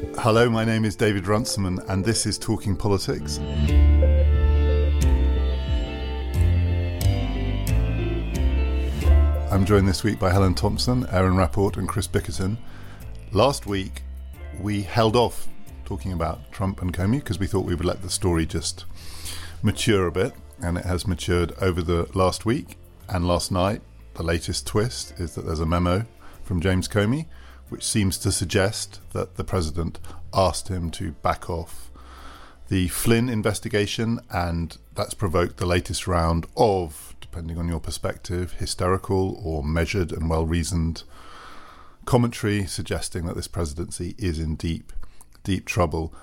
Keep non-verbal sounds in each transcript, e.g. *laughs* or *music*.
Hello, my name is David Runciman, and this is Talking Politics. I'm joined this week by Helen Thompson, Aaron Rapport, and Chris Bickerton. Last week, we held off talking about Trump and Comey because we thought we would let the story just mature a bit, and it has matured over the last week and last night. The latest twist is that there's a memo from James Comey which seems to suggest that the president asked him to back off the Flynn investigation, and that's provoked the latest round of, depending on your perspective, hysterical or measured and well reasoned commentary suggesting that this presidency is in deep, deep trouble.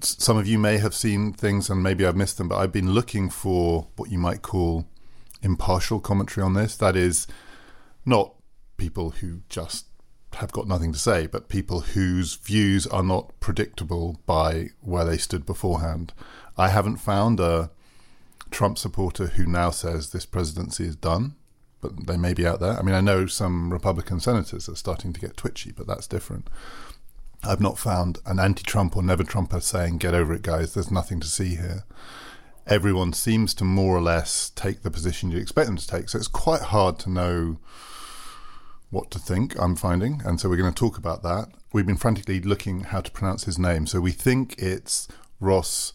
Some of you may have seen things and maybe I've missed them, but I've been looking for what you might call impartial commentary on this. That is, not people who just have got nothing to say, but people whose views are not predictable by where they stood beforehand. I haven't found a Trump supporter who now says this presidency is done, but they may be out there. I mean, I know some Republican senators are starting to get twitchy, but that's different. I've not found an anti Trump or never Trumper saying, get over it, guys, there's nothing to see here. Everyone seems to more or less take the position you expect them to take. So it's quite hard to know what to think, I'm finding. And so we're going to talk about that. We've been frantically looking how to pronounce his name. So we think it's Ross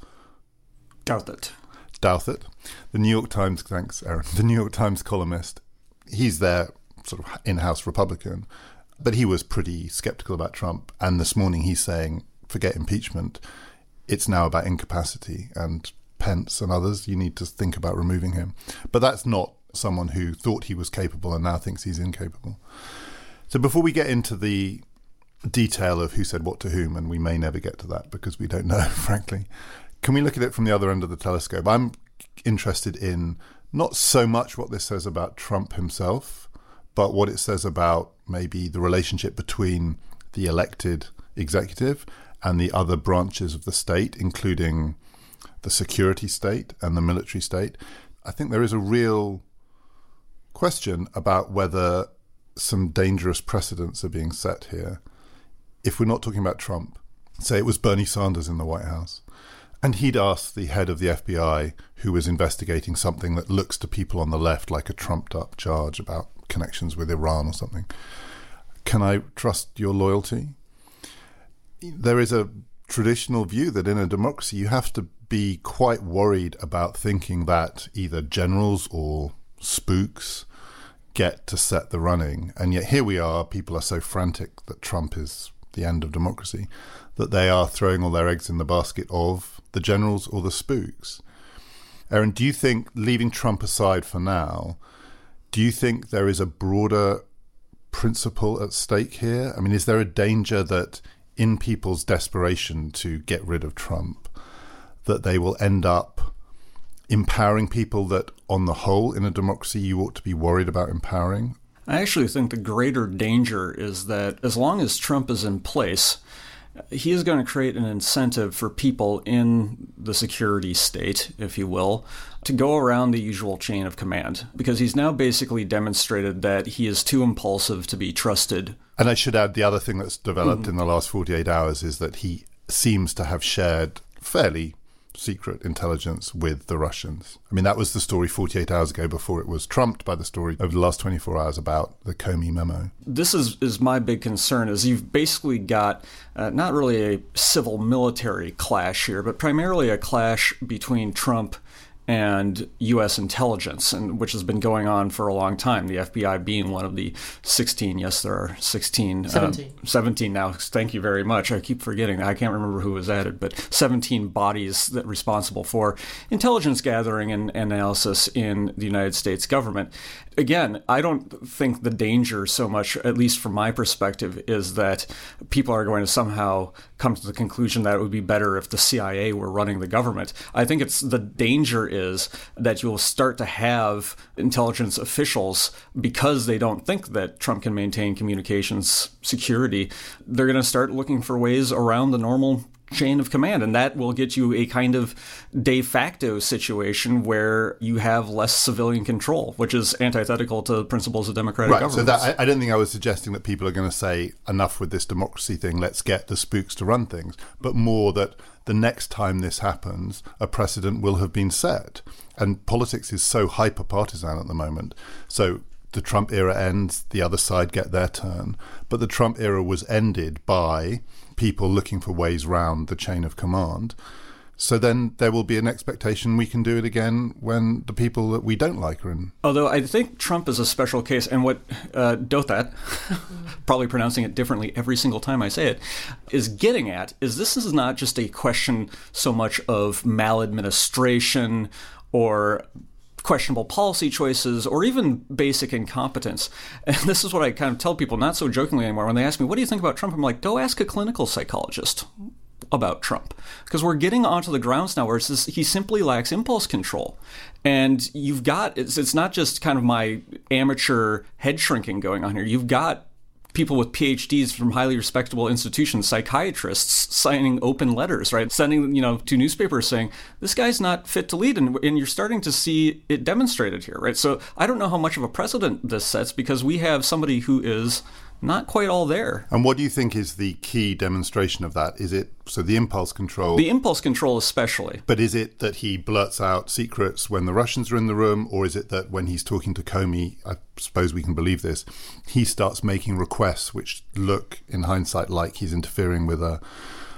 Douthat. Douthat. The New York Times, thanks, Aaron, the New York Times columnist. He's their sort of in house Republican, but he was pretty skeptical about Trump. And this morning he's saying, forget impeachment. It's now about incapacity and Pence and others. You need to think about removing him. But that's not someone who thought he was capable and now thinks he's incapable. So before we get into the detail of who said what to whom, and we may never get to that because we don't *laughs* know, frankly, can we look at it from the other end of the telescope? I'm interested in not so much what this says about Trump himself, but what it says about maybe the relationship between the elected executive and the other branches of the state, including the security state and the military state. I think there is a real question about whether some dangerous precedents are being set here. If we're not talking about Trump, say it was Bernie Sanders in the White House, and he'd asked the head of the FBI, who was investigating something that looks to people on the left like a trumped up charge about connections with Iran or something, can I trust your loyalty? There is a traditional view that in a democracy you have to be quite worried about thinking that either generals or spooks get to set the running. And yet here we are, people are so frantic that Trump is the end of democracy that they are throwing all their eggs in the basket of the generals or the spooks. Aaron, do you think, leaving Trump aside for now, do you think there is a broader principle at stake here? I mean, is there a danger that in people's desperation to get rid of Trump, that they will end up empowering people that, on the whole, in a democracy, you ought to be worried about empowering? I actually think the greater danger is that as long as Trump is in place, he is going to create an incentive for people in the security state, if you will, to go around the usual chain of command because he's now basically demonstrated that he is too impulsive to be trusted. And I should add the other thing that's developed mm. in the last 48 hours is that he seems to have shared fairly secret intelligence with the Russians. I mean, that was the story 48 hours ago before it was trumped by the story over the last 24 hours about the Comey memo. This is, is my big concern is you've basically got uh, not really a civil military clash here, but primarily a clash between Trump and U.S. intelligence, and which has been going on for a long time. The FBI being one of the 16. Yes, there are 16. 17. Uh, 17 now. Thank you very much. I keep forgetting. I can't remember who was added, but 17 bodies that responsible for intelligence gathering and analysis in the United States government again, I don't think the danger so much, at least from my perspective, is that people are going to somehow come to the conclusion that it would be better if the CIA were running the government. I think it's the danger is that you'll start to have intelligence officials because they don't think that Trump can maintain communications security. They're going to start looking for ways around the normal chain of command. And that will get you a kind of de facto situation where you have less civilian control, which is antithetical to the principles of democratic right, government. So that, I, I don't think I was suggesting that people are going to say, enough with this democracy thing, let's get the spooks to run things, but more that the next time this happens, a precedent will have been set. And politics is so hyper partisan at the moment. So the Trump era ends, the other side get their turn. But the Trump era was ended by people looking for ways round the chain of command. So then there will be an expectation we can do it again when the people that we don't like are in. Although I think Trump is a special case, and what uh, Douthat, *laughs* probably pronouncing it differently every single time I say it, is getting at is this is not just a question so much of maladministration or questionable policy choices or even basic incompetence. *laughs* And this is what I kind of tell people, not so jokingly anymore, when they ask me, What do you think about Trump? I'm like, Go ask a clinical psychologist about Trump because we're getting onto the grounds now where he simply lacks impulse control. And you've got, it's, it's not just kind of my amateur head shrinking going on here. You've got people with PhDs from highly respectable institutions, psychiatrists, signing open letters, right? Sending, you know, to newspapers saying, this guy's not fit to lead. And, and you're starting to see it demonstrated here, right? So I don't know how much of a precedent this sets because we have somebody who is not quite all there. And what do you think is the key demonstration of that? Is it so the impulse control? The impulse control, especially. But is it that he blurts out secrets when the Russians are in the room, or is it that when he's talking to Comey, I suppose we can believe this, he starts making requests which look, in hindsight, like he's interfering with a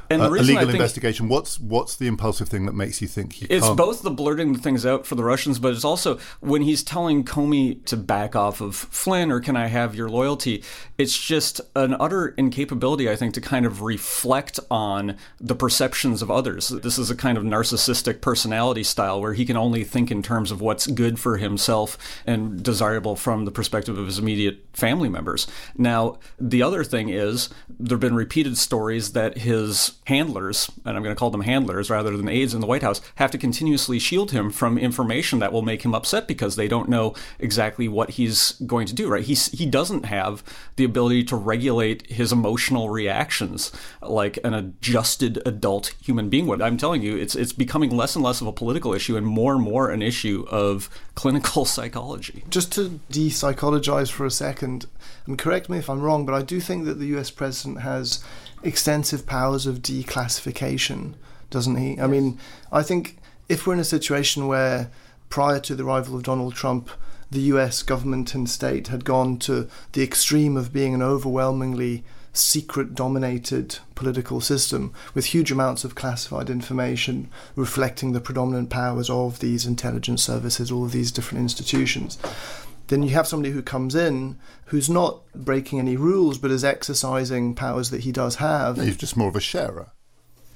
and the reason a legal investigation. What's what's the impulsive thing that makes you think he? It's can't? both the blurting things out for the Russians, but it's also when he's telling Comey to back off of Flynn or can I have your loyalty. It's just an utter incapability, I think, to kind of reflect on the perceptions of others. This is a kind of narcissistic personality style where he can only think in terms of what's good for himself and desirable from the perspective of his immediate family members. Now, the other thing is there have been repeated stories that his handlers, and I'm going to call them handlers rather than aides in the White House, have to continuously shield him from information that will make him upset because they don't know exactly what he's going to do. Right? He's, he doesn't have the ability to regulate his emotional reactions like an adjusted adult human being would. I'm telling you, it's it's becoming less and less of a political issue and more and more an issue of clinical *laughs* psychology. Just to de-psychologize for a second, and correct me if I'm wrong, but I do think that the U.S. president has extensive powers of declassification, doesn't he? Yes. I mean, I think if we're in a situation where prior to the arrival of Donald Trump, the US government and state had gone to the extreme of being an overwhelmingly secret dominated political system with huge amounts of classified information reflecting the predominant powers of these intelligence services, all of these different institutions then you have somebody who comes in who's not breaking any rules but is exercising powers that he does have. He's just more of a sharer.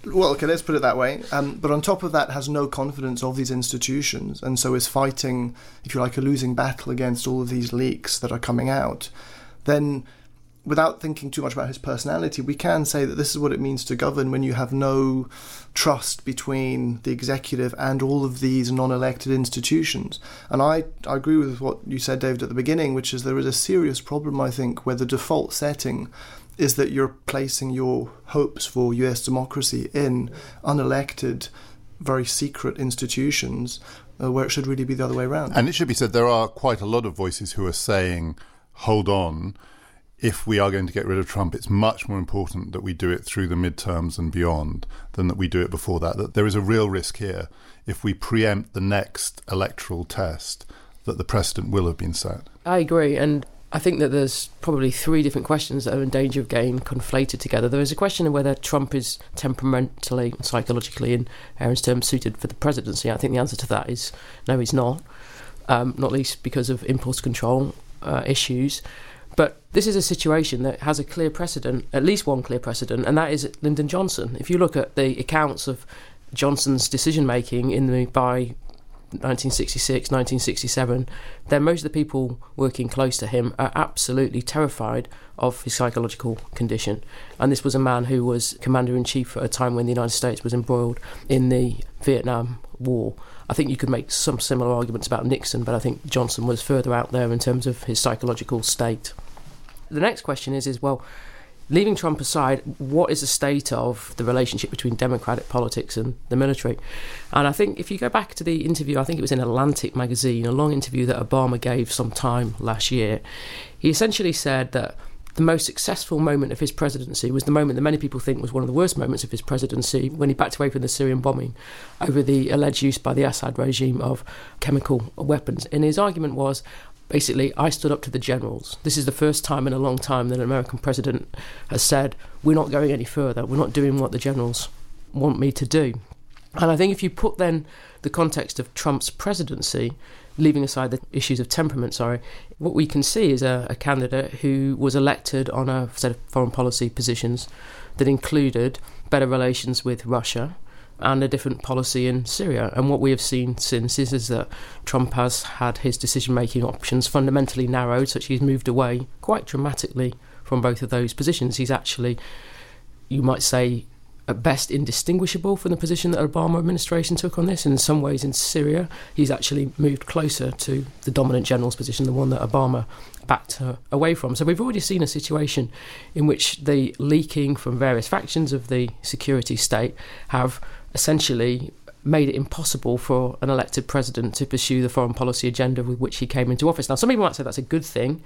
Well, okay, let's put it that way. Um, but on top of that, has no confidence of these institutions, and so is fighting, if you like, a losing battle against all of these leaks that are coming out. Then without thinking too much about his personality, we can say that this is what it means to govern when you have no trust between the executive and all of these non elected institutions. And I, I agree with what you said, David, at the beginning, which is there is a serious problem, I think, where the default setting is that you're placing your hopes for US democracy in unelected, very secret institutions. Uh, where it should really be the other way around. And it should be said there are quite a lot of voices who are saying, hold on, if we are going to get rid of Trump, it's much more important that we do it through the midterms and beyond than that we do it before that. That there is a real risk here if we preempt the next electoral test that the precedent will have been set. I agree, and I think that there's probably three different questions that are in danger of getting conflated together. There is a question of whether Trump is temperamentally psychologically, in Aaron's terms, suited for the presidency. I think the answer to that is no, he's not. Um, not least because of impulse control uh, issues. But this is a situation that has a clear precedent, at least one clear precedent, and that is Lyndon Johnson. If you look at the accounts of Johnson's decision making in the by 1966, 1967, then most of the people working close to him are absolutely terrified of his psychological condition. And this was a man who was commander in chief at a time when the United States was embroiled in the Vietnam War. I think you could make some similar arguments about Nixon, but I think Johnson was further out there in terms of his psychological state the next question is is well leaving Trump aside, what is the state of the relationship between democratic politics and the military? And I think if you go back to the interview, I think it was in Atlantic magazine, a long interview that Obama gave some time last year, he essentially said that the most successful moment of his presidency was the moment that many people think was one of the worst moments of his presidency when he backed away from the Syrian bombing over the alleged use by the Assad regime of chemical weapons. And his argument was basically, I stood up to the generals. This is the first time in a long time that an American president has said, We're not going any further, we're not doing what the generals want me to do. And I think if you put then the context of Trump's presidency, leaving aside the issues of temperament, sorry, what we can see is a, a, candidate who was elected on a set of foreign policy positions that included better relations with Russia, and a different policy in Syria. And what we have seen since is, is that Trump has had his decision making options fundamentally narrowed, such he's moved away quite dramatically from both of those positions. He's actually, you might say, at best indistinguishable from the position that the Obama administration took on this. In some ways, in Syria, he's actually moved closer to the dominant general's position, the one that Obama backed away from. So we've already seen a situation in which the leaking from various factions of the security state have essentially made it impossible for an elected president to pursue the foreign policy agenda with which he came into office. Now, some people might say that's a good thing,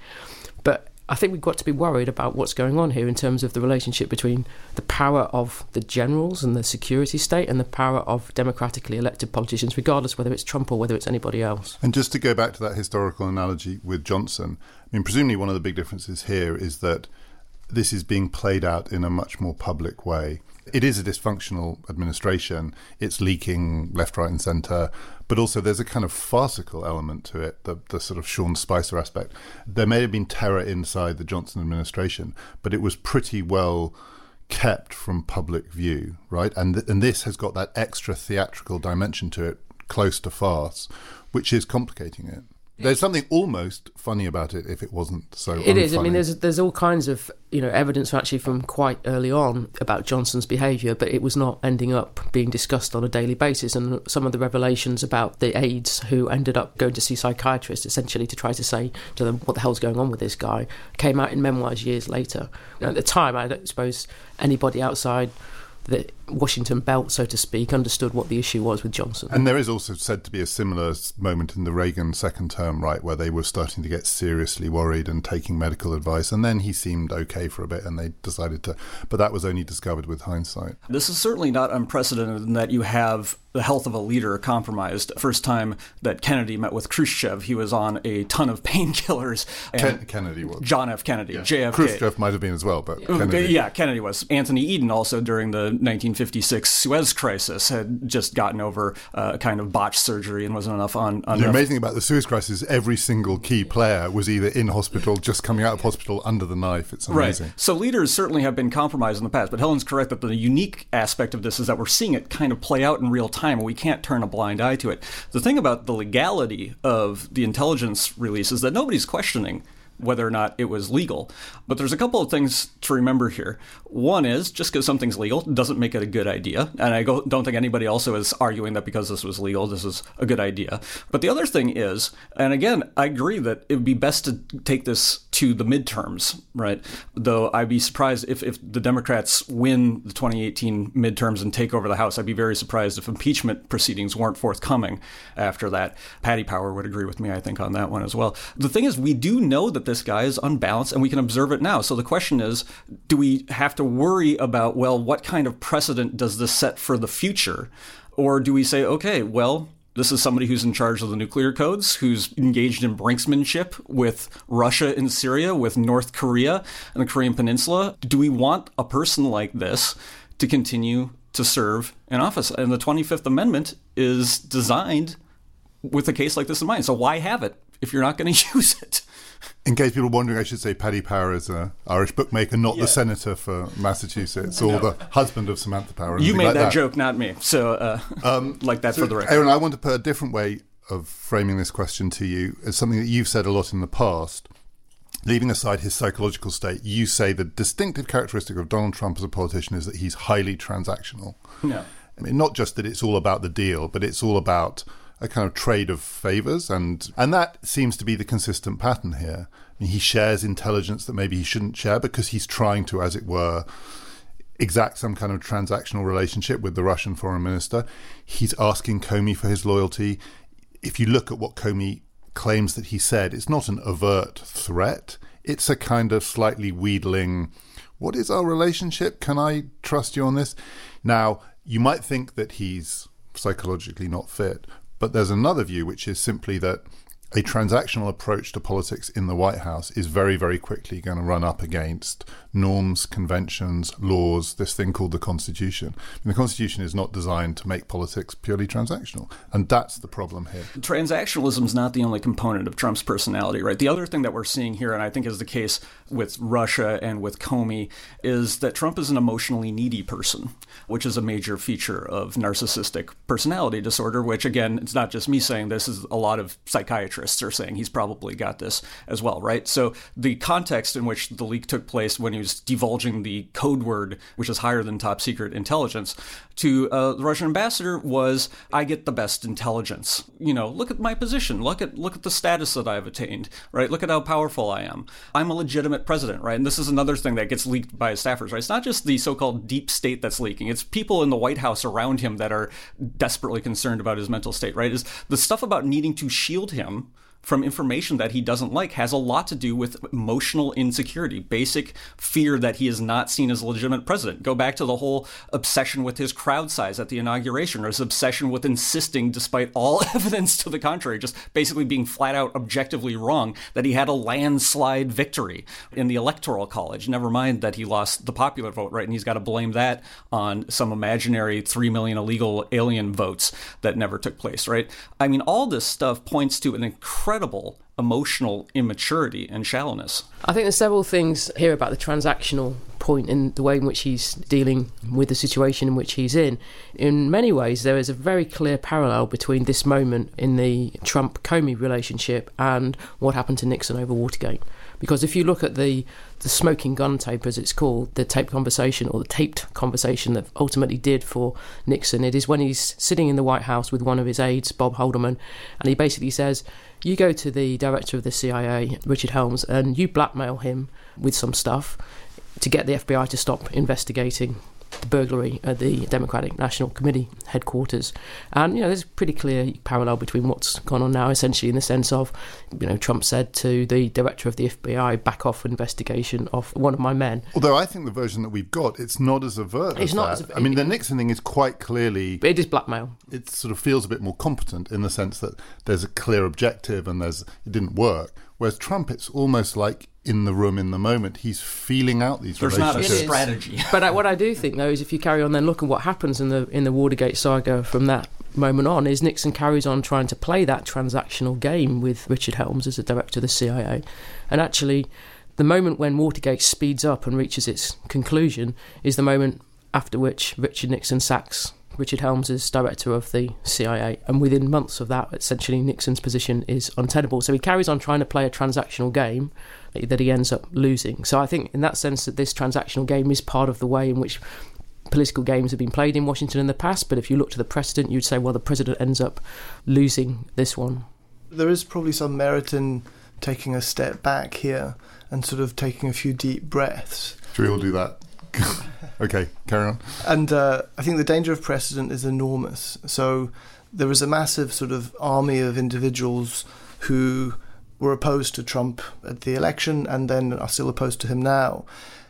but I think we've got to be worried about what's going on here in terms of the relationship between the power of the generals and the security state and the power of democratically elected politicians, regardless whether it's Trump or whether it's anybody else. And just to go back to that historical analogy with Johnson, I mean, presumably one of the big differences here is that this is being played out in a much more public way. It is a dysfunctional administration. It's leaking left, right, and centre. But also, there's a kind of farcical element to it, the, the sort of Sean Spicer aspect. There may have been terror inside the Johnson administration, but it was pretty well kept from public view, right? And th- and this has got that extra theatrical dimension to it, close to farce, which is complicating it. There's something almost funny about it if it wasn't so. It unfunny. is. I mean, there's there's all kinds of you know evidence actually from quite early on about Johnson's behaviour, but it was not ending up being discussed on a daily basis. And some of the revelations about the aides who ended up going to see psychiatrists essentially to try to say to them what the hell's going on with this guy came out in memoirs years later. And at the time, I don't suppose anybody outside the Washington belt, so to speak, understood what the issue was with Johnson. And there is also said to be a similar moment in the Reagan second term, right, where they were starting to get seriously worried and taking medical advice. And then he seemed okay for a bit and they decided to, but that was only discovered with hindsight. This is certainly not unprecedented in that you have the health of a leader compromised. First time that Kennedy met with Khrushchev, he was on a ton of *laughs* painkillers. Ken- Kennedy was. John F. Kennedy, yeah. JFK. Khrushchev might have been as well, but Kennedy. Yeah, Kennedy was. Anthony Eden also during the 1956 Suez Crisis had just gotten over uh, a kind of botched surgery and wasn't enough on. on the amazing about the Suez Crisis, every single key player was either in hospital, just coming out of hospital under the knife. It's amazing. Right. So leaders certainly have been compromised in the past, but Helen's correct that the unique aspect of this is that we're seeing it kind of play out in real time time, we can't turn a blind eye to it. The thing about the legality of the intelligence release is that nobody's questioning whether or not it was legal. But there's a couple of things to remember here. One is just because something's legal doesn't make it a good idea. And I go, don't think anybody also is arguing that because this was legal, this is a good idea. But the other thing is, and again, I agree that it would be best to take this to the midterms, right? Though I'd be surprised if, if the Democrats win the 2018 midterms and take over the House. I'd be very surprised if impeachment proceedings weren't forthcoming after that. Paddy Power would agree with me, I think, on that one as well. The thing is, we do know that this guy is unbalanced and we can observe it now. So the question is do we have to worry about, well, what kind of precedent does this set for the future? Or do we say, okay, well, this is somebody who's in charge of the nuclear codes, who's engaged in brinksmanship with Russia and Syria, with North Korea and the Korean Peninsula. Do we want a person like this to continue to serve in office? And the 25th Amendment is designed with a case like this in mind. So why have it if you're not going *laughs* to use it? *laughs* In case people are wondering, I should say Paddy Power is an Irish bookmaker, not yeah. the senator for Massachusetts or the husband of Samantha Power. You made like that, that, joke, not me. So, uh, um, *laughs* like that so for the record. Aaron, I want to put a different way of framing this question to you It's something that you've said a lot in the past. Leaving aside his psychological state, you say the distinctive characteristic of Donald Trump as a politician is that he's highly transactional. Yeah. I mean, not just that it's all about the deal, but it's all about a kind of trade of favors, and and that seems to be the consistent pattern here. I mean, he shares intelligence that maybe he shouldn't share because he's trying to, as it were, exact some kind of transactional relationship with the Russian foreign minister. He's asking Comey for his loyalty. If you look at what Comey claims that he said, it's not an overt threat. It's a kind of slightly wheedling, what is our relationship? Can I trust you on this? Now, you might think that he's psychologically not fit, but there's another view, which is simply that a transactional approach to politics in the White House is very, very quickly going to run up against norms, conventions, laws, this thing called the Constitution. And the Constitution is not designed to make politics purely transactional. And that's the problem here. Transactionalism is not the only component of Trump's personality, right? The other thing that we're seeing here, and I think is the case with Russia and with Comey, is that Trump is an emotionally needy person, which is a major feature of narcissistic personality disorder, which, again, it's not just me saying this, is a lot of psychiatrists are saying he's probably got this as well, right? So the context in which the leak took place when he was divulging the code word, which is higher than top secret intelligence, to uh, the Russian ambassador was, "I get the best intelligence. You know, look at my position. Look at look at the status that I've attained. Right? Look at how powerful I am. I'm a legitimate president. Right? And this is another thing that gets leaked by staffers. Right? It's not just the so-called deep state that's leaking. It's people in the White House around him that are desperately concerned about his mental state. Right? Is the stuff about needing to shield him from information that he doesn't like has a lot to do with emotional insecurity, basic fear that he is not seen as a legitimate president. Go back to the whole obsession with his crowd size at the inauguration, or his obsession with insisting, despite all *laughs* evidence to the contrary, just basically being flat out objectively wrong, that he had a landslide victory in the electoral college. Never mind that he lost the popular vote, right? And he's got to blame that on some imaginary 3 million illegal alien votes that never took place, right? I mean, all this stuff points to an incredible incredible emotional immaturity and shallowness. I think there's several things here about the transactional point in the way in which he's dealing with the situation in which he's in. In many ways, there is a very clear parallel between this moment in the Trump Comey relationship and what happened to Nixon over Watergate. Because if you look at the the smoking gun tape, as it's called, the tape conversation or the taped conversation that ultimately did for Nixon, it is when he's sitting in the White House with one of his aides, Bob Haldeman, and he basically says, "You go to the director of the CIA, Richard Helms, and you blackmail him with some stuff." To get the FBI to stop investigating burglary at the Democratic National Committee headquarters. And, you know, there's a pretty clear parallel between what's gone on now, essentially, in the sense of, you know, Trump said to the director of the FBI, back off investigation of one of my men. Although I think the version that we've got, it's not as overt It's as not that. as. I mean, the Nixon thing is quite clearly, It is blackmail. it sort of feels a bit more competent in the sense that there's a clear objective and there's, it didn't work. Whereas Trump, it's almost like in the room in the moment. He's feeling out these There's not a strategy. *laughs* But I, what I do think, though, is if you carry on then look at what happens in the in the Watergate saga from that moment on, is Nixon carries on trying to play that transactional game with Richard Helms as the director of the CIA, and actually, the moment when Watergate speeds up and reaches its conclusion is the moment after which Richard Nixon sacks. Richard Helms as director of the CIA, and within months of that, essentially Nixon's position is untenable. So he carries on trying to play a transactional game that he ends up losing. So I think, in that sense, that this transactional game is part of the way in which political games have been played in Washington in the past. But if you look to the precedent, you'd say, well, the president ends up losing this one. There is probably some merit in taking a step back here and sort of taking a few deep breaths. Should we all do that? *laughs* okay, carry on. And uh, I think the danger of precedent is enormous. So there is a massive sort of army of individuals who were opposed to Trump at the election and then are still opposed to him now.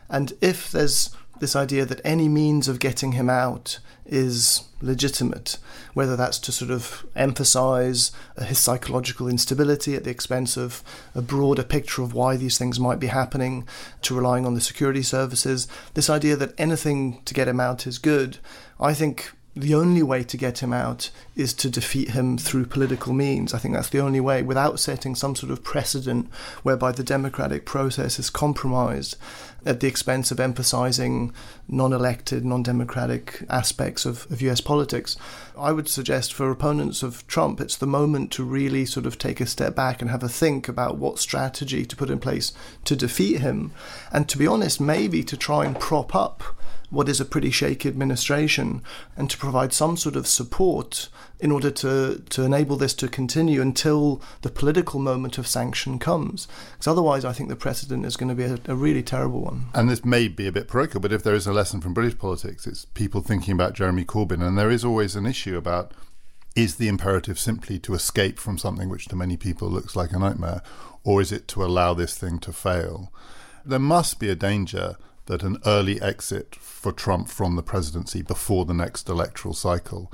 And if there's this idea that any means of getting him out is legitimate, whether that's to sort of emphasize his psychological instability at the expense of a broader picture of why these things might be happening, to relying on the security services, this idea that anything to get him out is good, I think the only way to get him out is to defeat him through political means. I think that's the only way, without setting some sort of precedent whereby the democratic process is compromised at the expense of emphasizing non elected, non democratic aspects of, of US politics. I would suggest for opponents of Trump, it's the moment to really sort of take a step back and have a think about what strategy to put in place to defeat him. And to be honest, maybe to try and prop up what is a pretty shaky administration and to provide some sort of support in order to, to enable this to continue until the political moment of sanction comes. Because otherwise, I think the precedent is going to be a, a really terrible one. And this may be a bit parochial, but if there is a lesson from British politics, it's people thinking about Jeremy Corbyn. And there is always an issue about is the imperative simply to escape from something which to many people looks like a nightmare, or is it to allow this thing to fail? There must be a danger that an early exit for Trump from the presidency before the next electoral cycle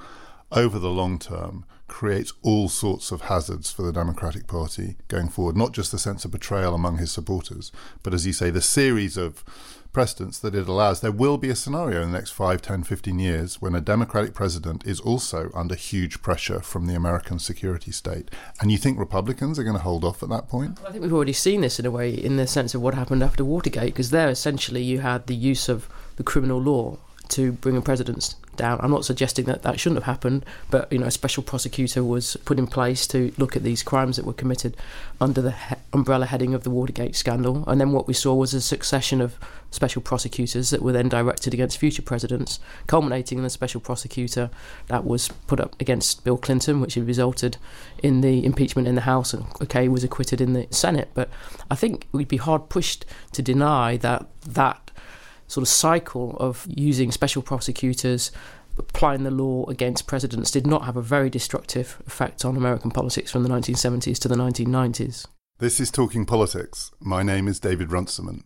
over the long term creates all sorts of hazards for the Democratic Party going forward. Not just the sense of betrayal among his supporters, but as you say, the series of precedents that it allows. There will be a scenario in the next 5, 10, 15 years when a Democratic president is also under huge pressure from the American security state. And you think Republicans are going to hold off at that point? I think we've already seen this in a way in the sense of what happened after Watergate, because there essentially you had the use of the criminal law to bring a president down. I'm not suggesting that that shouldn't have happened, but you know, a special prosecutor was put in place to look at these crimes that were committed under the he- umbrella heading of the Watergate scandal. And then what we saw was a succession of special prosecutors that were then directed against future presidents, culminating in the special prosecutor that was put up against Bill Clinton, which had resulted in the impeachment in the House, and okay, was acquitted in the Senate. But I think we'd be hard pushed to deny that that sort of cycle of using special prosecutors applying the law against presidents did not have a very destructive effect on American politics from the 1970s to the 1990s. This is Talking Politics. My name is David Runciman.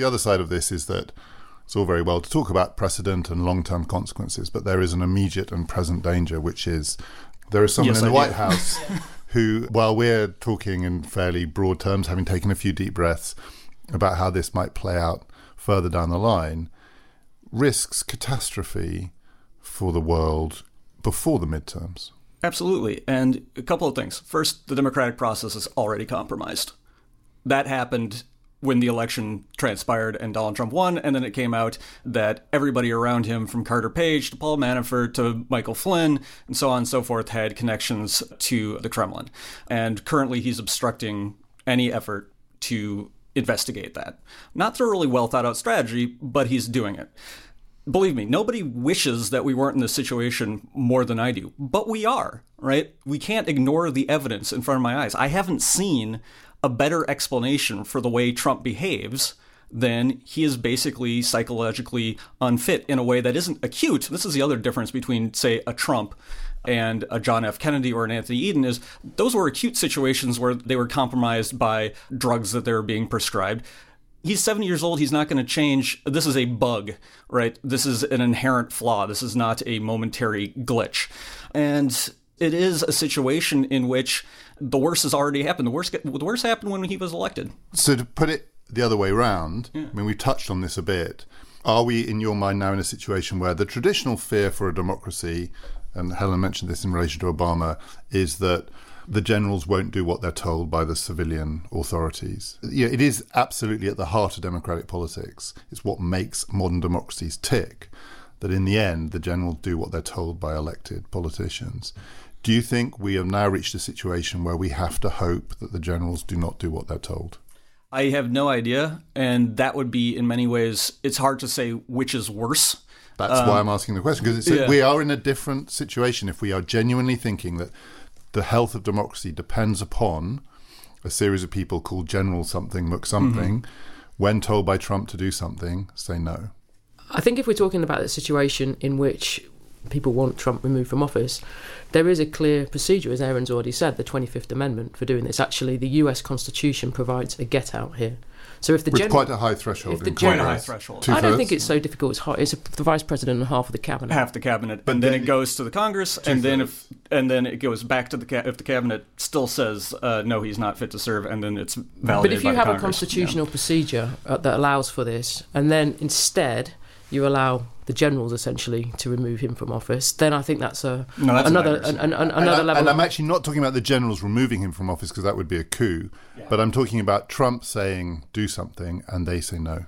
The other side of this is that it's all very well to talk about precedent and long term consequences, but there is an immediate and present danger, which is there is someone Yes, in the White. House *laughs* who, while we're talking in fairly broad terms, having taken a few deep breaths about how this might play out further down the line, risks catastrophe for the world before the midterms. Absolutely. And a couple of things. First, the democratic process is already compromised. That happened when the election transpired and Donald Trump won, and then it came out that everybody around him, from Carter Page to Paul Manafort to Michael Flynn and so on and so forth, had connections to the Kremlin. And currently he's obstructing any effort to investigate that. Not through a really well thought out strategy, but he's doing it believe me, nobody wishes that we weren't in this situation more than I do, but we are, right? We can't ignore the evidence in front of my eyes. I haven't seen a better explanation for the way Trump behaves than he is basically psychologically unfit in a way that isn't acute. This is the other difference between, say, a Trump and a John F. Kennedy or an Anthony Eden is those were acute situations where they were compromised by drugs that they were being prescribed. He's 70 years old. He's not going to change. This is a bug right? This is an inherent flaw. This is not a momentary glitch. And it is a situation in which the worst has already happened the worst the worst happened when he was elected So to put it the other way round, I mean, we touched on this a bit. Are we, in your mind, now in a situation where the traditional fear for a democracy, and Helen mentioned this in relation to Obama, is that the generals won't do what they're told by the civilian authorities? Yeah, it is absolutely at the heart of democratic politics. It's what makes modern democracies tick. That in the end, the generals do what they're told by elected politicians. Do you think we have now reached a situation where we have to hope that the generals do not do what they're told? I have no idea, and that would be in many ways. It's hard to say which is worse. That's why I'm um, asking the question because yeah. we are in a different situation if we are genuinely thinking that the health of democracy depends upon a series of people called General something, Mook something. Mm-hmm. When told by Trump to do something, say no. I think if we're talking about the situation in which people want Trump removed from office, there is a clear procedure, as Aaron's already said, the 25th Amendment for doing this. Actually, the US Constitution provides a get out here. So if the With gen- quite a high threshold. if the gen- Quite a high threshold. I Two-thirds? don't think it's so difficult. It's, hard. it's the vice president and half of the cabinet. half the cabinet, and then it goes to the Congress, and then if and then it goes back to the ca- if the cabinet still says uh, no, he's not fit to serve, and then it's validated. But if you by have a Congress. constitutional procedure uh, that allows for this, and then instead you allow the generals essentially to remove him from office, then I think that's a No, that's another embarrassing. an, an, an- And, another I, level. and I'm actually not talking about the generals removing him from office because that would be a coup. But I'm talking about Trump saying do something and they say no.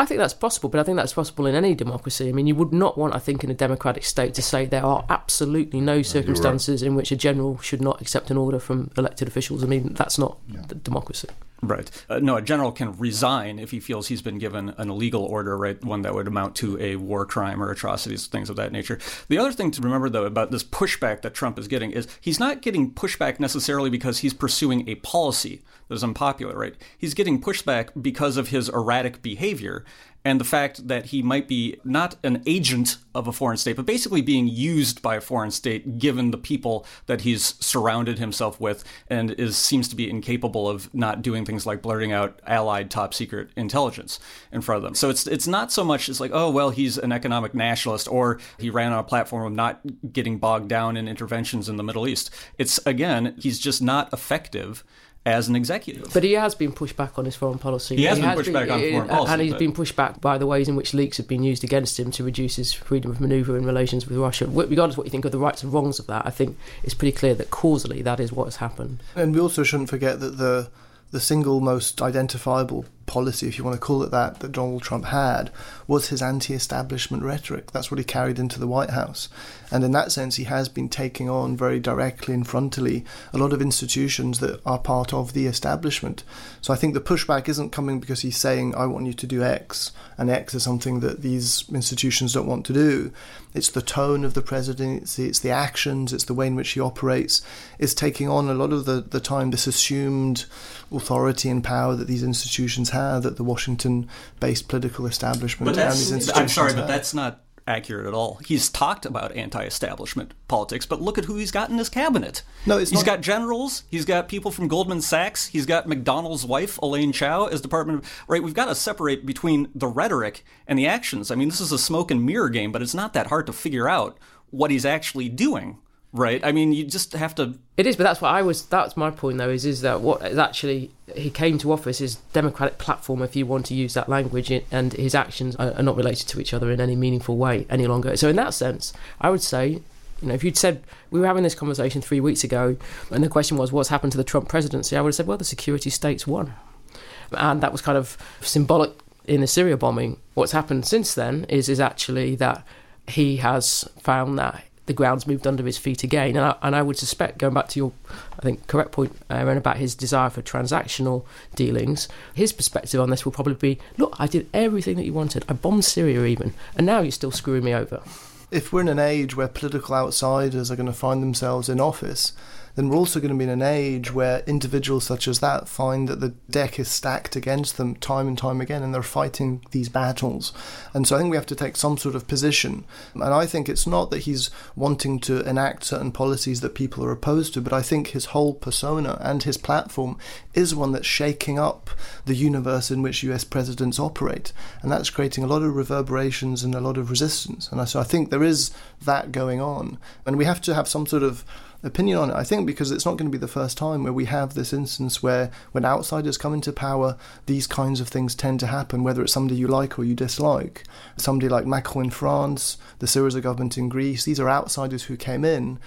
I think that's possible, but I think that's possible in any democracy. I mean, you would not want, I think, in a democratic state to say there are absolutely no circumstances in which a general should not accept an order from elected officials. I mean, that's not the democracy. Right. Uh, no, a general can resign if he feels he's been given an illegal order, right? One that would amount to a war crime or atrocities, things of that nature. The other thing to remember, though, about this pushback that Trump is getting is he's not getting pushback necessarily because he's pursuing a policy that is unpopular, right? He's getting pushback because of his erratic behavior and the fact that he might be not an agent of a foreign state, but basically being used by a foreign state given the people that he's surrounded himself with and is seems to be incapable of not doing things like blurting out allied top secret intelligence in front of them. So it's it's not so much as like, oh well, he's an economic nationalist or he ran on a platform of not getting bogged down in interventions in the Middle East. It's again, he's just not effective as an executive. But he has been pushed back on his foreign policy. He has been pushed back on foreign policy, And he's but- been pushed back by the ways in which leaks have been used against him to reduce his freedom of manoeuvre in relations with Russia. Regardless of what you think of the rights and wrongs of that, I think it's pretty clear that causally that is what has happened. And we also shouldn't forget that the the single most identifiable policy, if you want to call it that, that Donald Trump had was his anti-establishment rhetoric. That's what he carried into the White House, and in that sense, he has been taking on very directly and frontally a lot of institutions that are part of the establishment. So I think the pushback isn't coming because he's saying, "I want you to do X," and X is something that these institutions don't want to do. It's the tone of the presidency, it's the actions, it's the way in which he operates. It's taking on a lot of the, the time this assumed authority and power that these institutions have, that the Washington based political establishment and these institutions I'm sorry, but that's not accurate at all. He's talked about anti-establishment politics, but look at who he's got in his cabinet. No, it's he's not- got generals. He's got people from Goldman Sachs. He's got McConnell's wife Elaine Chao as Department of right. We've got to separate between the rhetoric and the actions. I mean, this is a smoke and mirror game, but it's not that hard to figure out what he's actually doing. Right? I mean, you just have to It is, but that's what I was. That's my point, though. Is is that what is actually he came to office his democratic platform, if you want to use that language, and his actions are, not related to each other in any meaningful way any longer. So in that sense, I would say, you know, if you'd said we were having this conversation three weeks ago, and the question was what's happened to the Trump presidency, I would have said, well, the security states won, and that was kind of symbolic in the Syria bombing. What's happened since then is is actually that he has found that the ground's moved under his feet again. And I, and I would suspect, going back to your, I think, correct point, Aaron, about his desire for transactional dealings, his perspective on this will probably be look, I did everything that you wanted. I bombed Syria even, and now you're still screwing me over. if we're in an age where political outsiders are going to find themselves in office, then we're also going to be in an age where individuals such as that find that the deck is stacked against them time and time again and they're fighting these battles. And so I think we have to take some sort of position. And I think it's not that he's wanting to enact certain policies that people are opposed to, but I think his whole persona and his platform is one that's shaking up the universe in which US presidents operate. And that's creating a lot of reverberations and a lot of resistance. And so I think there is that going on. And we have to have some sort of opinion on it. I think because it's not going to be the first time where we have this instance where when outsiders come into power, these kinds of things tend to happen, whether it's somebody you like or you dislike. Somebody like Macron in France, the Syriza government in Greece, these are outsiders who came in.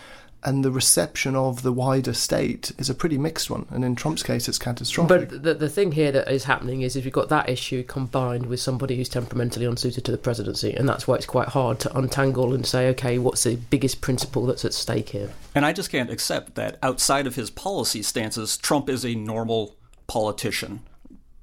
And the reception of the wider state is a pretty mixed one. And in Trump's case, it's catastrophic. But the, the thing here that is happening is if you've got that issue combined with somebody who's temperamentally unsuited to the presidency, and that's why it's quite hard to untangle and say, okay, what's the biggest principle that's at stake here? And I just can't accept that outside of his policy stances, Trump is a normal politician.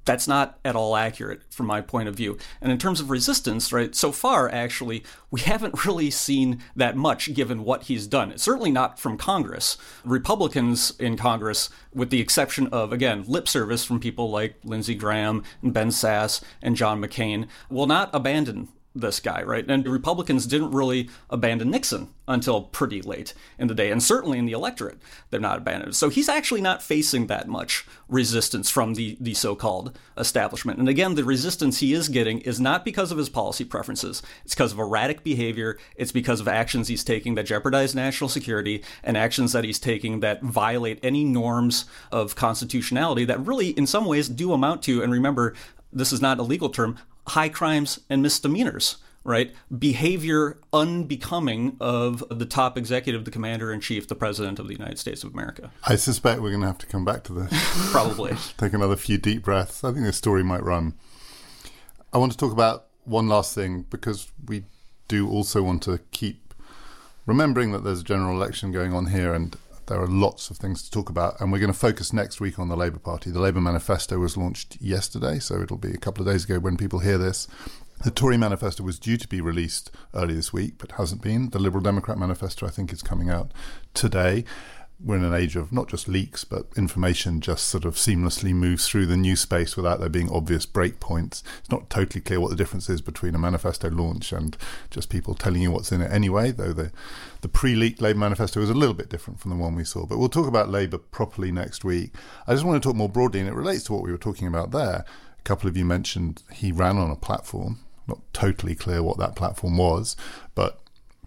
That's not at all accurate from my point of view. And in terms of resistance, right, so far, actually, we haven't *laughs* really seen that much given what he's done. Certainly not from Congress. Republicans in Congress, with the exception of, again, lip service from people like Lindsey Graham and Ben Sasse and John McCain, will not abandon this guy, right? And Republicans didn't really abandon Nixon until pretty late in the day, and certainly in the electorate, they're not abandoned. So he's actually not facing that much resistance from the, the so called establishment. And again, the resistance he is getting is not because of his policy preferences, it's because of erratic behavior, it's because of actions he's taking that jeopardize national security, and actions that he's taking that violate any norms of constitutionality that really, in some ways, do amount to, and remember, this is not a legal term, high crimes and misdemeanors, right? Behavior unbecoming of the top executive, the commander in chief, the president of the United States of America. I suspect we're going to have to come back to this. *laughs* Probably. Take another few deep breaths. I think this story might run. I want to talk about one last thing because we do also want to keep remembering that there's a general election going on here and there are lots of things to talk about, and we're going to focus next week on the Labour Party. The Labour manifesto was launched yesterday, so it'll be a couple of days ago when people hear this. The Tory manifesto was due to be released early this week, but hasn't been. The Liberal Democrat manifesto, I think, is coming out today we're in an age of not just leaks, but information just sort of seamlessly moves through the news space without there being obvious breakpoints. It's not totally clear what the difference is between a manifesto launch and just people telling you what's in it anyway, though the, the pre leaked Labour manifesto is a little bit different from the one we saw. But we'll talk about Labour properly next week. I just want to talk more broadly, and it relates to what we were talking about there. A couple of you mentioned he ran on a platform. Not totally clear what that platform was, but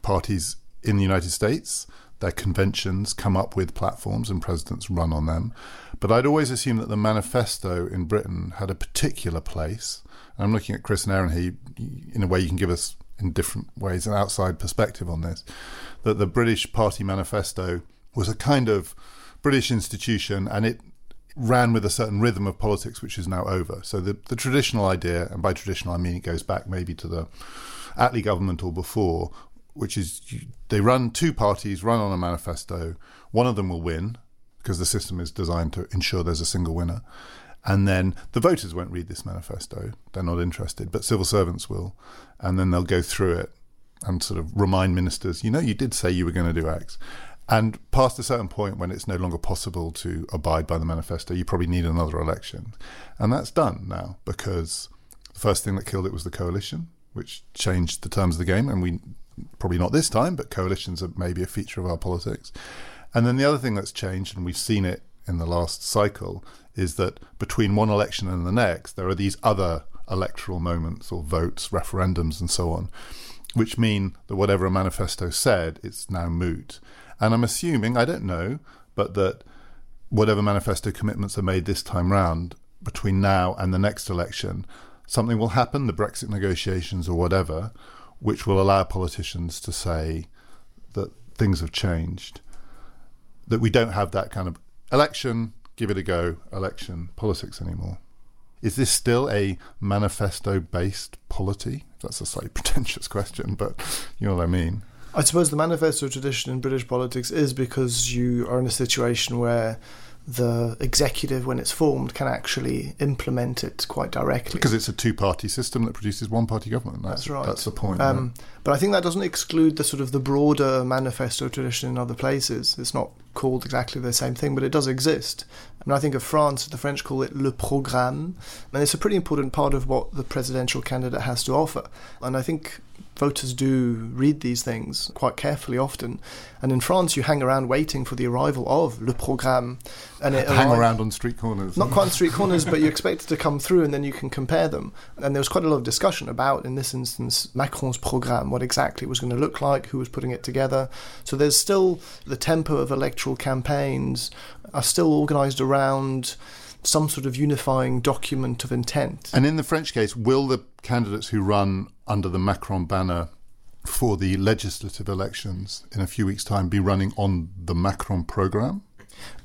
parties in the United States their conventions come up with platforms and presidents run on them. But I'd always assumed that the manifesto in Britain had a particular place. And I'm looking at Chris and Aaron here. In a way, you can give us, in different ways, an outside perspective on this. That the British Party manifesto was a kind of British institution and it ran with a certain rhythm of politics which is now over. So the, the traditional idea, and by traditional I mean it goes back maybe to the Attlee government or before, which is they run two parties, run on a manifesto. One of them will win because the system is designed to ensure there's a single winner. And then the voters won't read this manifesto. They're not interested, but civil servants will. And then they'll go through it and sort of remind ministers, you know, you did say you were going to do X. And past a certain point when it's no longer possible to abide by the manifesto, you probably need another election. And that's done now because the first thing that killed it was the coalition, which changed the terms of the game. And we probably not this time, but coalitions are maybe a feature of our politics. And then the other thing that's changed, and we've seen it in the last cycle, is that between one election and the next, there are these other electoral moments or votes, referendums, and so on, which mean that whatever a manifesto said, it's now moot. And I'm assuming, I don't know, but that whatever manifesto commitments are made this time round, between now and the next election, something will happen, the Brexit negotiations or whatever, which will allow politicians to say that things have changed, that we don't have that kind of election, give it a go, election politics anymore. Is this still a manifesto based polity? That's a slightly *laughs* pretentious question, but you know what I mean. I suppose the manifesto tradition in British politics is because you are in a situation where the executive, when it's formed, can actually implement it quite directly. Because it's a two party system that produces one party government. That's, That's right. That's the point. Um, right? But I think that doesn't exclude the sort of the broader manifesto tradition in other places. It's not called exactly the same thing, but it does exist. I mean, I think of France, the French call it le programme, and it's a pretty important part of what the presidential candidate has to offer. And I think voters do read these things quite carefully often. And in France, you hang around waiting for the arrival of le programme. And it hang around on street corners. not quite on street *laughs* corners, but you expect it to come through and then you can compare them. And there was quite a lot of discussion about, in this instance, Macron's programme, what exactly it was going to look like, who was putting it together. So there's still the tempo of electoral campaigns are still organised around some sort of unifying document of intent. And in the French case, will the candidates who run under the Macron banner for the legislative elections in a few weeks' time be running on the Macron programme?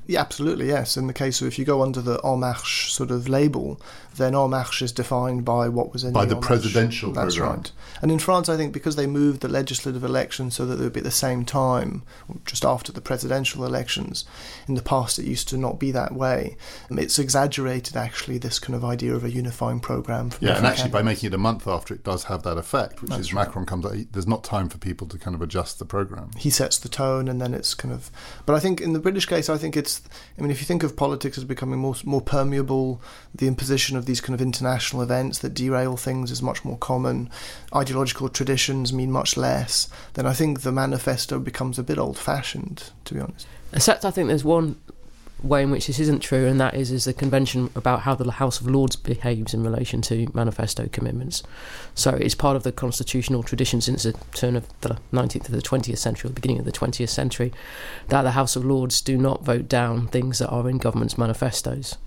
Yeah, absolutely, yes. In the case of if you go under the En Marche sort of label, then En Marche is defined by what was in By the Marche. presidential That's programme. right. And in France, I think because they moved the legislative elections so that they would be at the same time, just after the presidential elections, in the past it used to not be that way. Um, It's exaggerated, actually, this kind of idea of a unifying programme. for Yeah, and actually, by making it a month after, it does have that effect, which That's is right. Macron comes out. There's not time for people to kind of adjust the programme. he sets the tone and then it's kind of but i think in the british case i think it's it's. I mean, if you think of politics as becoming more more permeable, the imposition of these kind of international events that derail things is much more common. Ideological traditions mean much less. Then I think the manifesto becomes a bit old-fashioned, to be honest. Except I think there's one way in which this isn't true, and that is is the convention about how the House of Lords behaves in relation to manifesto commitments. So it's part of the constitutional tradition since the turn of the 19th to the 20th century, or the beginning of the 20th century, that the House of Lords do not vote down things that are in government's manifestos.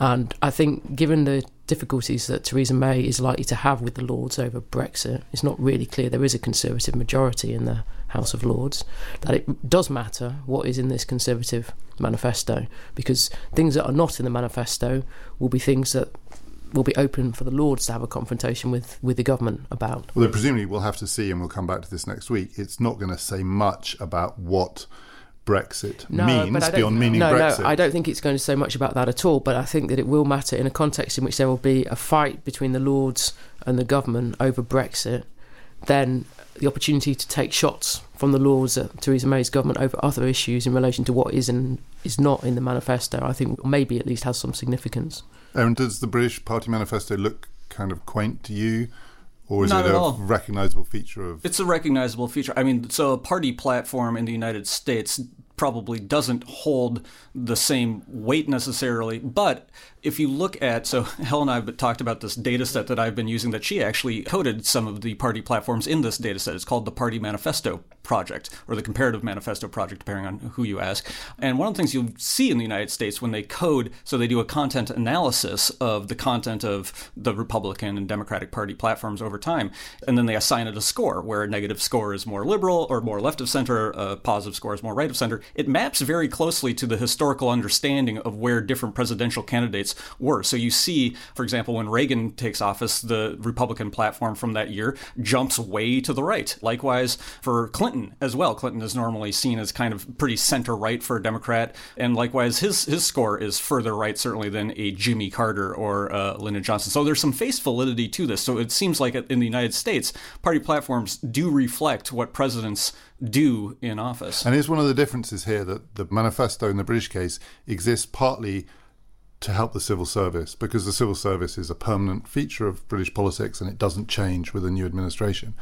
And I think, given the difficulties that Theresa May is likely to have with the Lords over Brexit, it's not really clear there is a Conservative majority in the House of Lords, that it does matter what is in this Conservative manifesto, because things that are not in the manifesto will be things that will be open for the Lords to have a confrontation with, with the government about. Well, presumably we'll have to see, and we'll come back to this next week. It's not going to say much about what Brexit no, means beyond meaning no, Brexit. No, I don't think it's going to say much about that at all. But I think that it will matter in a context in which there will be a fight between the Lords and the government over Brexit. Then the opportunity to take shots from the Lords at Theresa May's government over other issues in relation to what is and is not in the manifesto, I think maybe at least has some significance. Aaron, does the British Party manifesto look kind of quaint to you? Or is Not it a all. recognizable feature of It's a recognizable feature. I mean, so a party platform in the United States probably doesn't hold the same weight necessarily. But if you look at, so *laughs* Helen and I have talked about this data set that I've been using that she actually coded some of the party platforms in this data set. It's called the Party Manifesto Project or the Comparative Manifesto Project, depending on who you ask. And one of the things you'll see in the United States when they code, so they do a content analysis of the content of the Republican and Democratic Party platforms over time, and then they assign it a score, where a negative score is more liberal or more left of center, a positive score is more right of center. It maps very closely to the historical understanding of where different presidential candidates were. So you see, for example, when Reagan takes office, the Republican platform from that year jumps way to the right. Likewise for Clinton as well. Clinton is normally seen as kind of pretty center right for a Democrat, and likewise his his score is further right certainly than a Jimmy Carter or uh, Lyndon Johnson. So there's some face validity to this. So it seems like in the United States, party platforms do reflect what presidents do in office. And here's one of the differences here that the manifesto in the British case exists partly to help the civil service because the civil service is a permanent feature of British politics and it doesn't change with a new administration.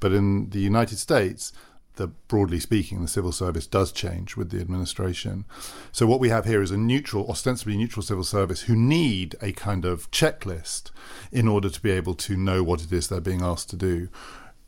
But in the United States, the broadly speaking, the civil service does change with the administration. So what we have here is a neutral, ostensibly neutral civil service who need a kind of checklist in order to be able to know what it is they're being asked to do.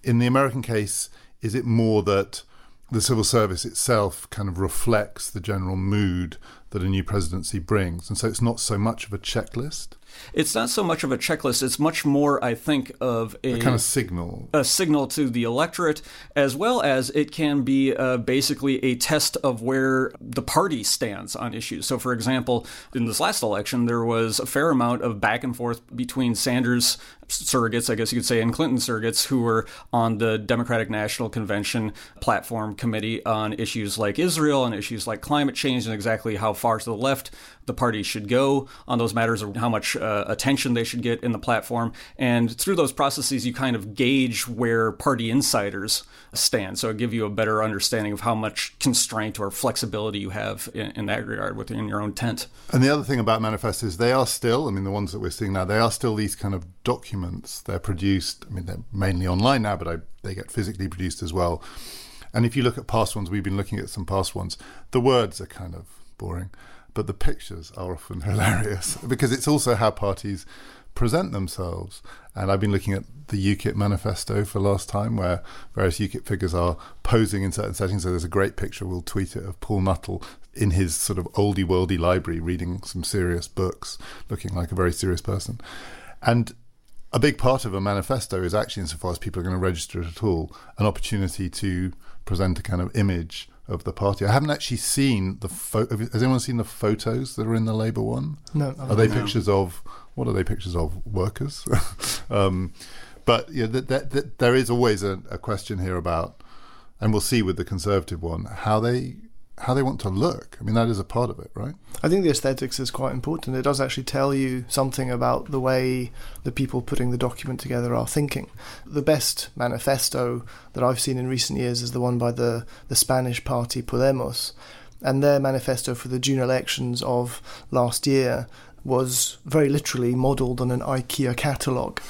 In the American case, is it more that the civil service itself kind of reflects the general mood that a new presidency brings. And so it's not so much of a checklist. It's not so much of a checklist. It's much more, I think, of a, a kind of signal. A signal to the electorate, as well as it can be uh, basically a test of where the party stands on issues. So, for example, in this last election, there was a fair amount of back and forth between Sanders surrogates, I guess you could say, and Clinton surrogates who were on the Democratic National Convention platform committee on issues like Israel and issues like climate change and exactly how far to the left the party should go on those matters or how much uh, attention they should get in the platform. And through those processes, you kind of gauge where party insiders stand. So it give you a better understanding of how much constraint or flexibility you have in, in that regard within your own tent. And the other thing about manifestos, they are still, I mean, the ones that we're seeing now, they are still these kind of documents. They're produced, I mean, they're mainly online now, but I, they get physically produced as well. And if you look at past ones, we've been looking at some past ones, the words are kind of boring but the pictures are often *laughs* hilarious because it's also how parties present themselves. And I've been looking at the UKIP manifesto for last time, where various UKIP figures are posing in certain settings. So there's a great picture, we'll tweet it, of Paul Nuttall in his sort of oldie worldy library reading some serious books, looking like a very serious person. And a big part of a manifesto is actually, insofar as people are going to register it at all, an opportunity to present a kind of image of the party. I haven't actually seen the photo. Has anyone seen the photos that are in the Labour one? No. Are they pictures of what are they pictures of? Workers. *laughs* um, but yeah, th- th- th- there is always a, a, question here about, and we'll see with the Conservative one how they how they want to look. I mean, that is a part of it, right? I think the aesthetics is quite important. It does actually tell you something about the way the people putting the document together are thinking. The best manifesto that I've seen in recent years is the one by the, the Spanish party Podemos. and their manifesto for the June elections of last year was very literally modelled on an IKEA catalogue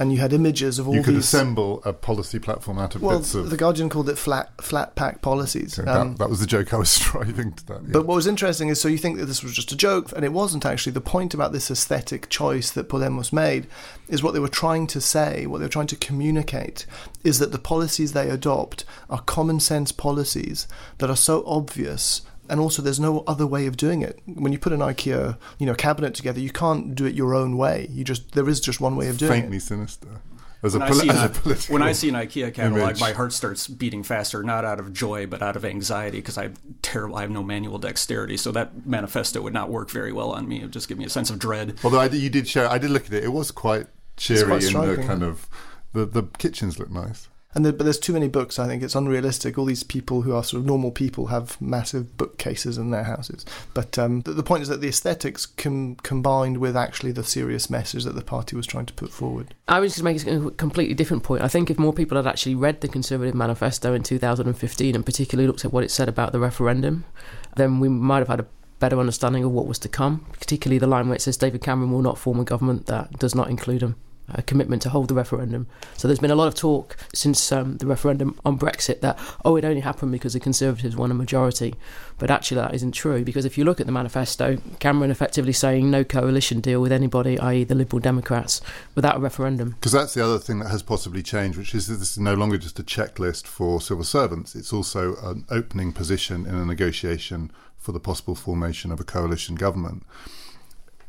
and you had images of all you could these. assemble a policy platform out of well, bits of. the Guardian called it flat flat pack policies. So Um, that, that was the joke I was *laughs* striving to that. yeah. But what was interesting is so you think that this was just a joke, and it wasn't actually. The point about this aesthetic choice that Podemos made is what they were trying to say, what they were trying to communicate, is that the policies they adopt are common sense policies that are so obvious. And also, there's no other way of doing it. When you put an IKEA, you know, cabinet together, you can't do it your own way. You just there is just one way of doing faintly it. Faintly sinister. As a, When I, poli- see as a an, when I see an IKEA catalog, image. my heart starts beating faster, not out of joy, but out of anxiety because I have terrible. I have no manual dexterity, so that manifesto would not work very well on me. It would just give me a sense of dread. Although I, you did share, I did look at it. It was quite cheery quite in the kind of the the kitchens look nice. And but there's too many books. I think it's unrealistic. All these people who are sort of normal people have massive bookcases in their houses. But um, the, the point is that the aesthetics com- combined with actually the serious message that the party was trying to put forward. I was just making a completely different point. I think if more people had actually read the Conservative Manifesto in 2015 and particularly looked at what it said about the referendum, then we might have had a better understanding of what was to come, particularly the line where it says David Cameron will not form a government that does not include him. A commitment to hold the referendum. So there's been a lot of talk since um, the referendum on Brexit that, oh, it only happened because the Conservatives won a majority. But actually, that isn't true because if you look at the manifesto, Cameron effectively saying no coalition deal with anybody, i.e., the Liberal Democrats, without a referendum. Because that's the other thing that has possibly changed, which is this is no longer just a checklist for civil servants. It's also an opening position in a negotiation for the possible formation of a coalition government.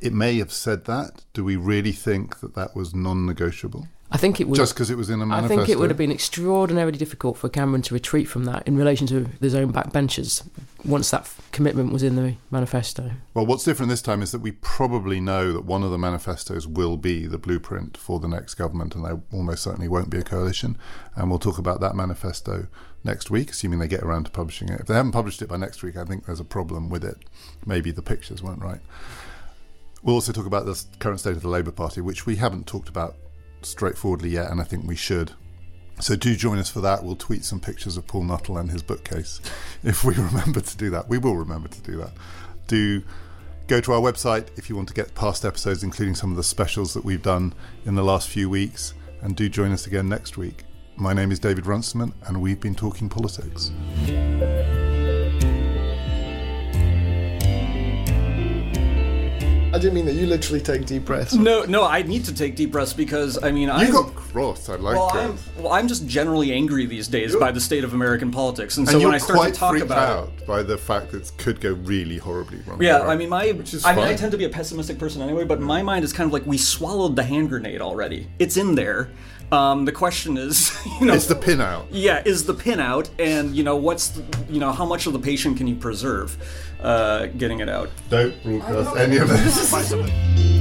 It may have said that. Do we really think that that was non-negotiable? I think it would. Just because it was in a manifesto? I think it would have been extraordinarily difficult for Cameron to retreat from that in relation to his own backbenchers once that f- commitment was in the manifesto. Well, what's different this time is that we probably know that one of the manifestos will be the blueprint for the next government, and there almost certainly won't be a coalition. And we'll talk about that manifesto next week, assuming they get around to publishing it. If they haven't published it by next week, I think there's a problem with it. Maybe the pictures weren't right. We'll also talk about the current state of the Labour Party, which we haven't talked about straightforwardly yet, and I think we should. So do join us for that. We'll tweet some pictures of Paul Nuttall and his bookcase *laughs* if we *laughs* remember to do that. We will remember to do that. Do go to our website if you want to get past episodes, including some of the specials that we've done in the last few weeks, and do join us again next week. My name is David Runciman, and we've been talking politics. Didn't mean that. You literally take deep breaths. No, no, I need to take deep breaths because I mean, I'm, got cross. I like well, it. I'm, well, I'm just generally angry these days by the state of American politics, and so and when I start to talk about it, out by the fact that it could go really horribly wrong. Yeah. I mean, my I mean, I tend to be a pessimistic person anyway, but my mind is kind of like we swallowed the hand grenade already. It's in there. Um, the question is, *laughs* you know, It's the pin out. yeah, is the pin out, and you know, what's the, you know, how much of the patient can you preserve, uh, getting it out? Don't broadcast any of this. *laughs*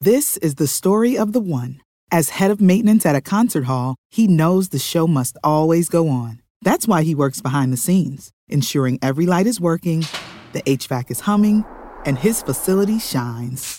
This is the story of the one. As head of maintenance at a concert hall, he knows the show must always go on. That's why he works behind the scenes, ensuring every light is working, the HVAC is humming, and his facility shines.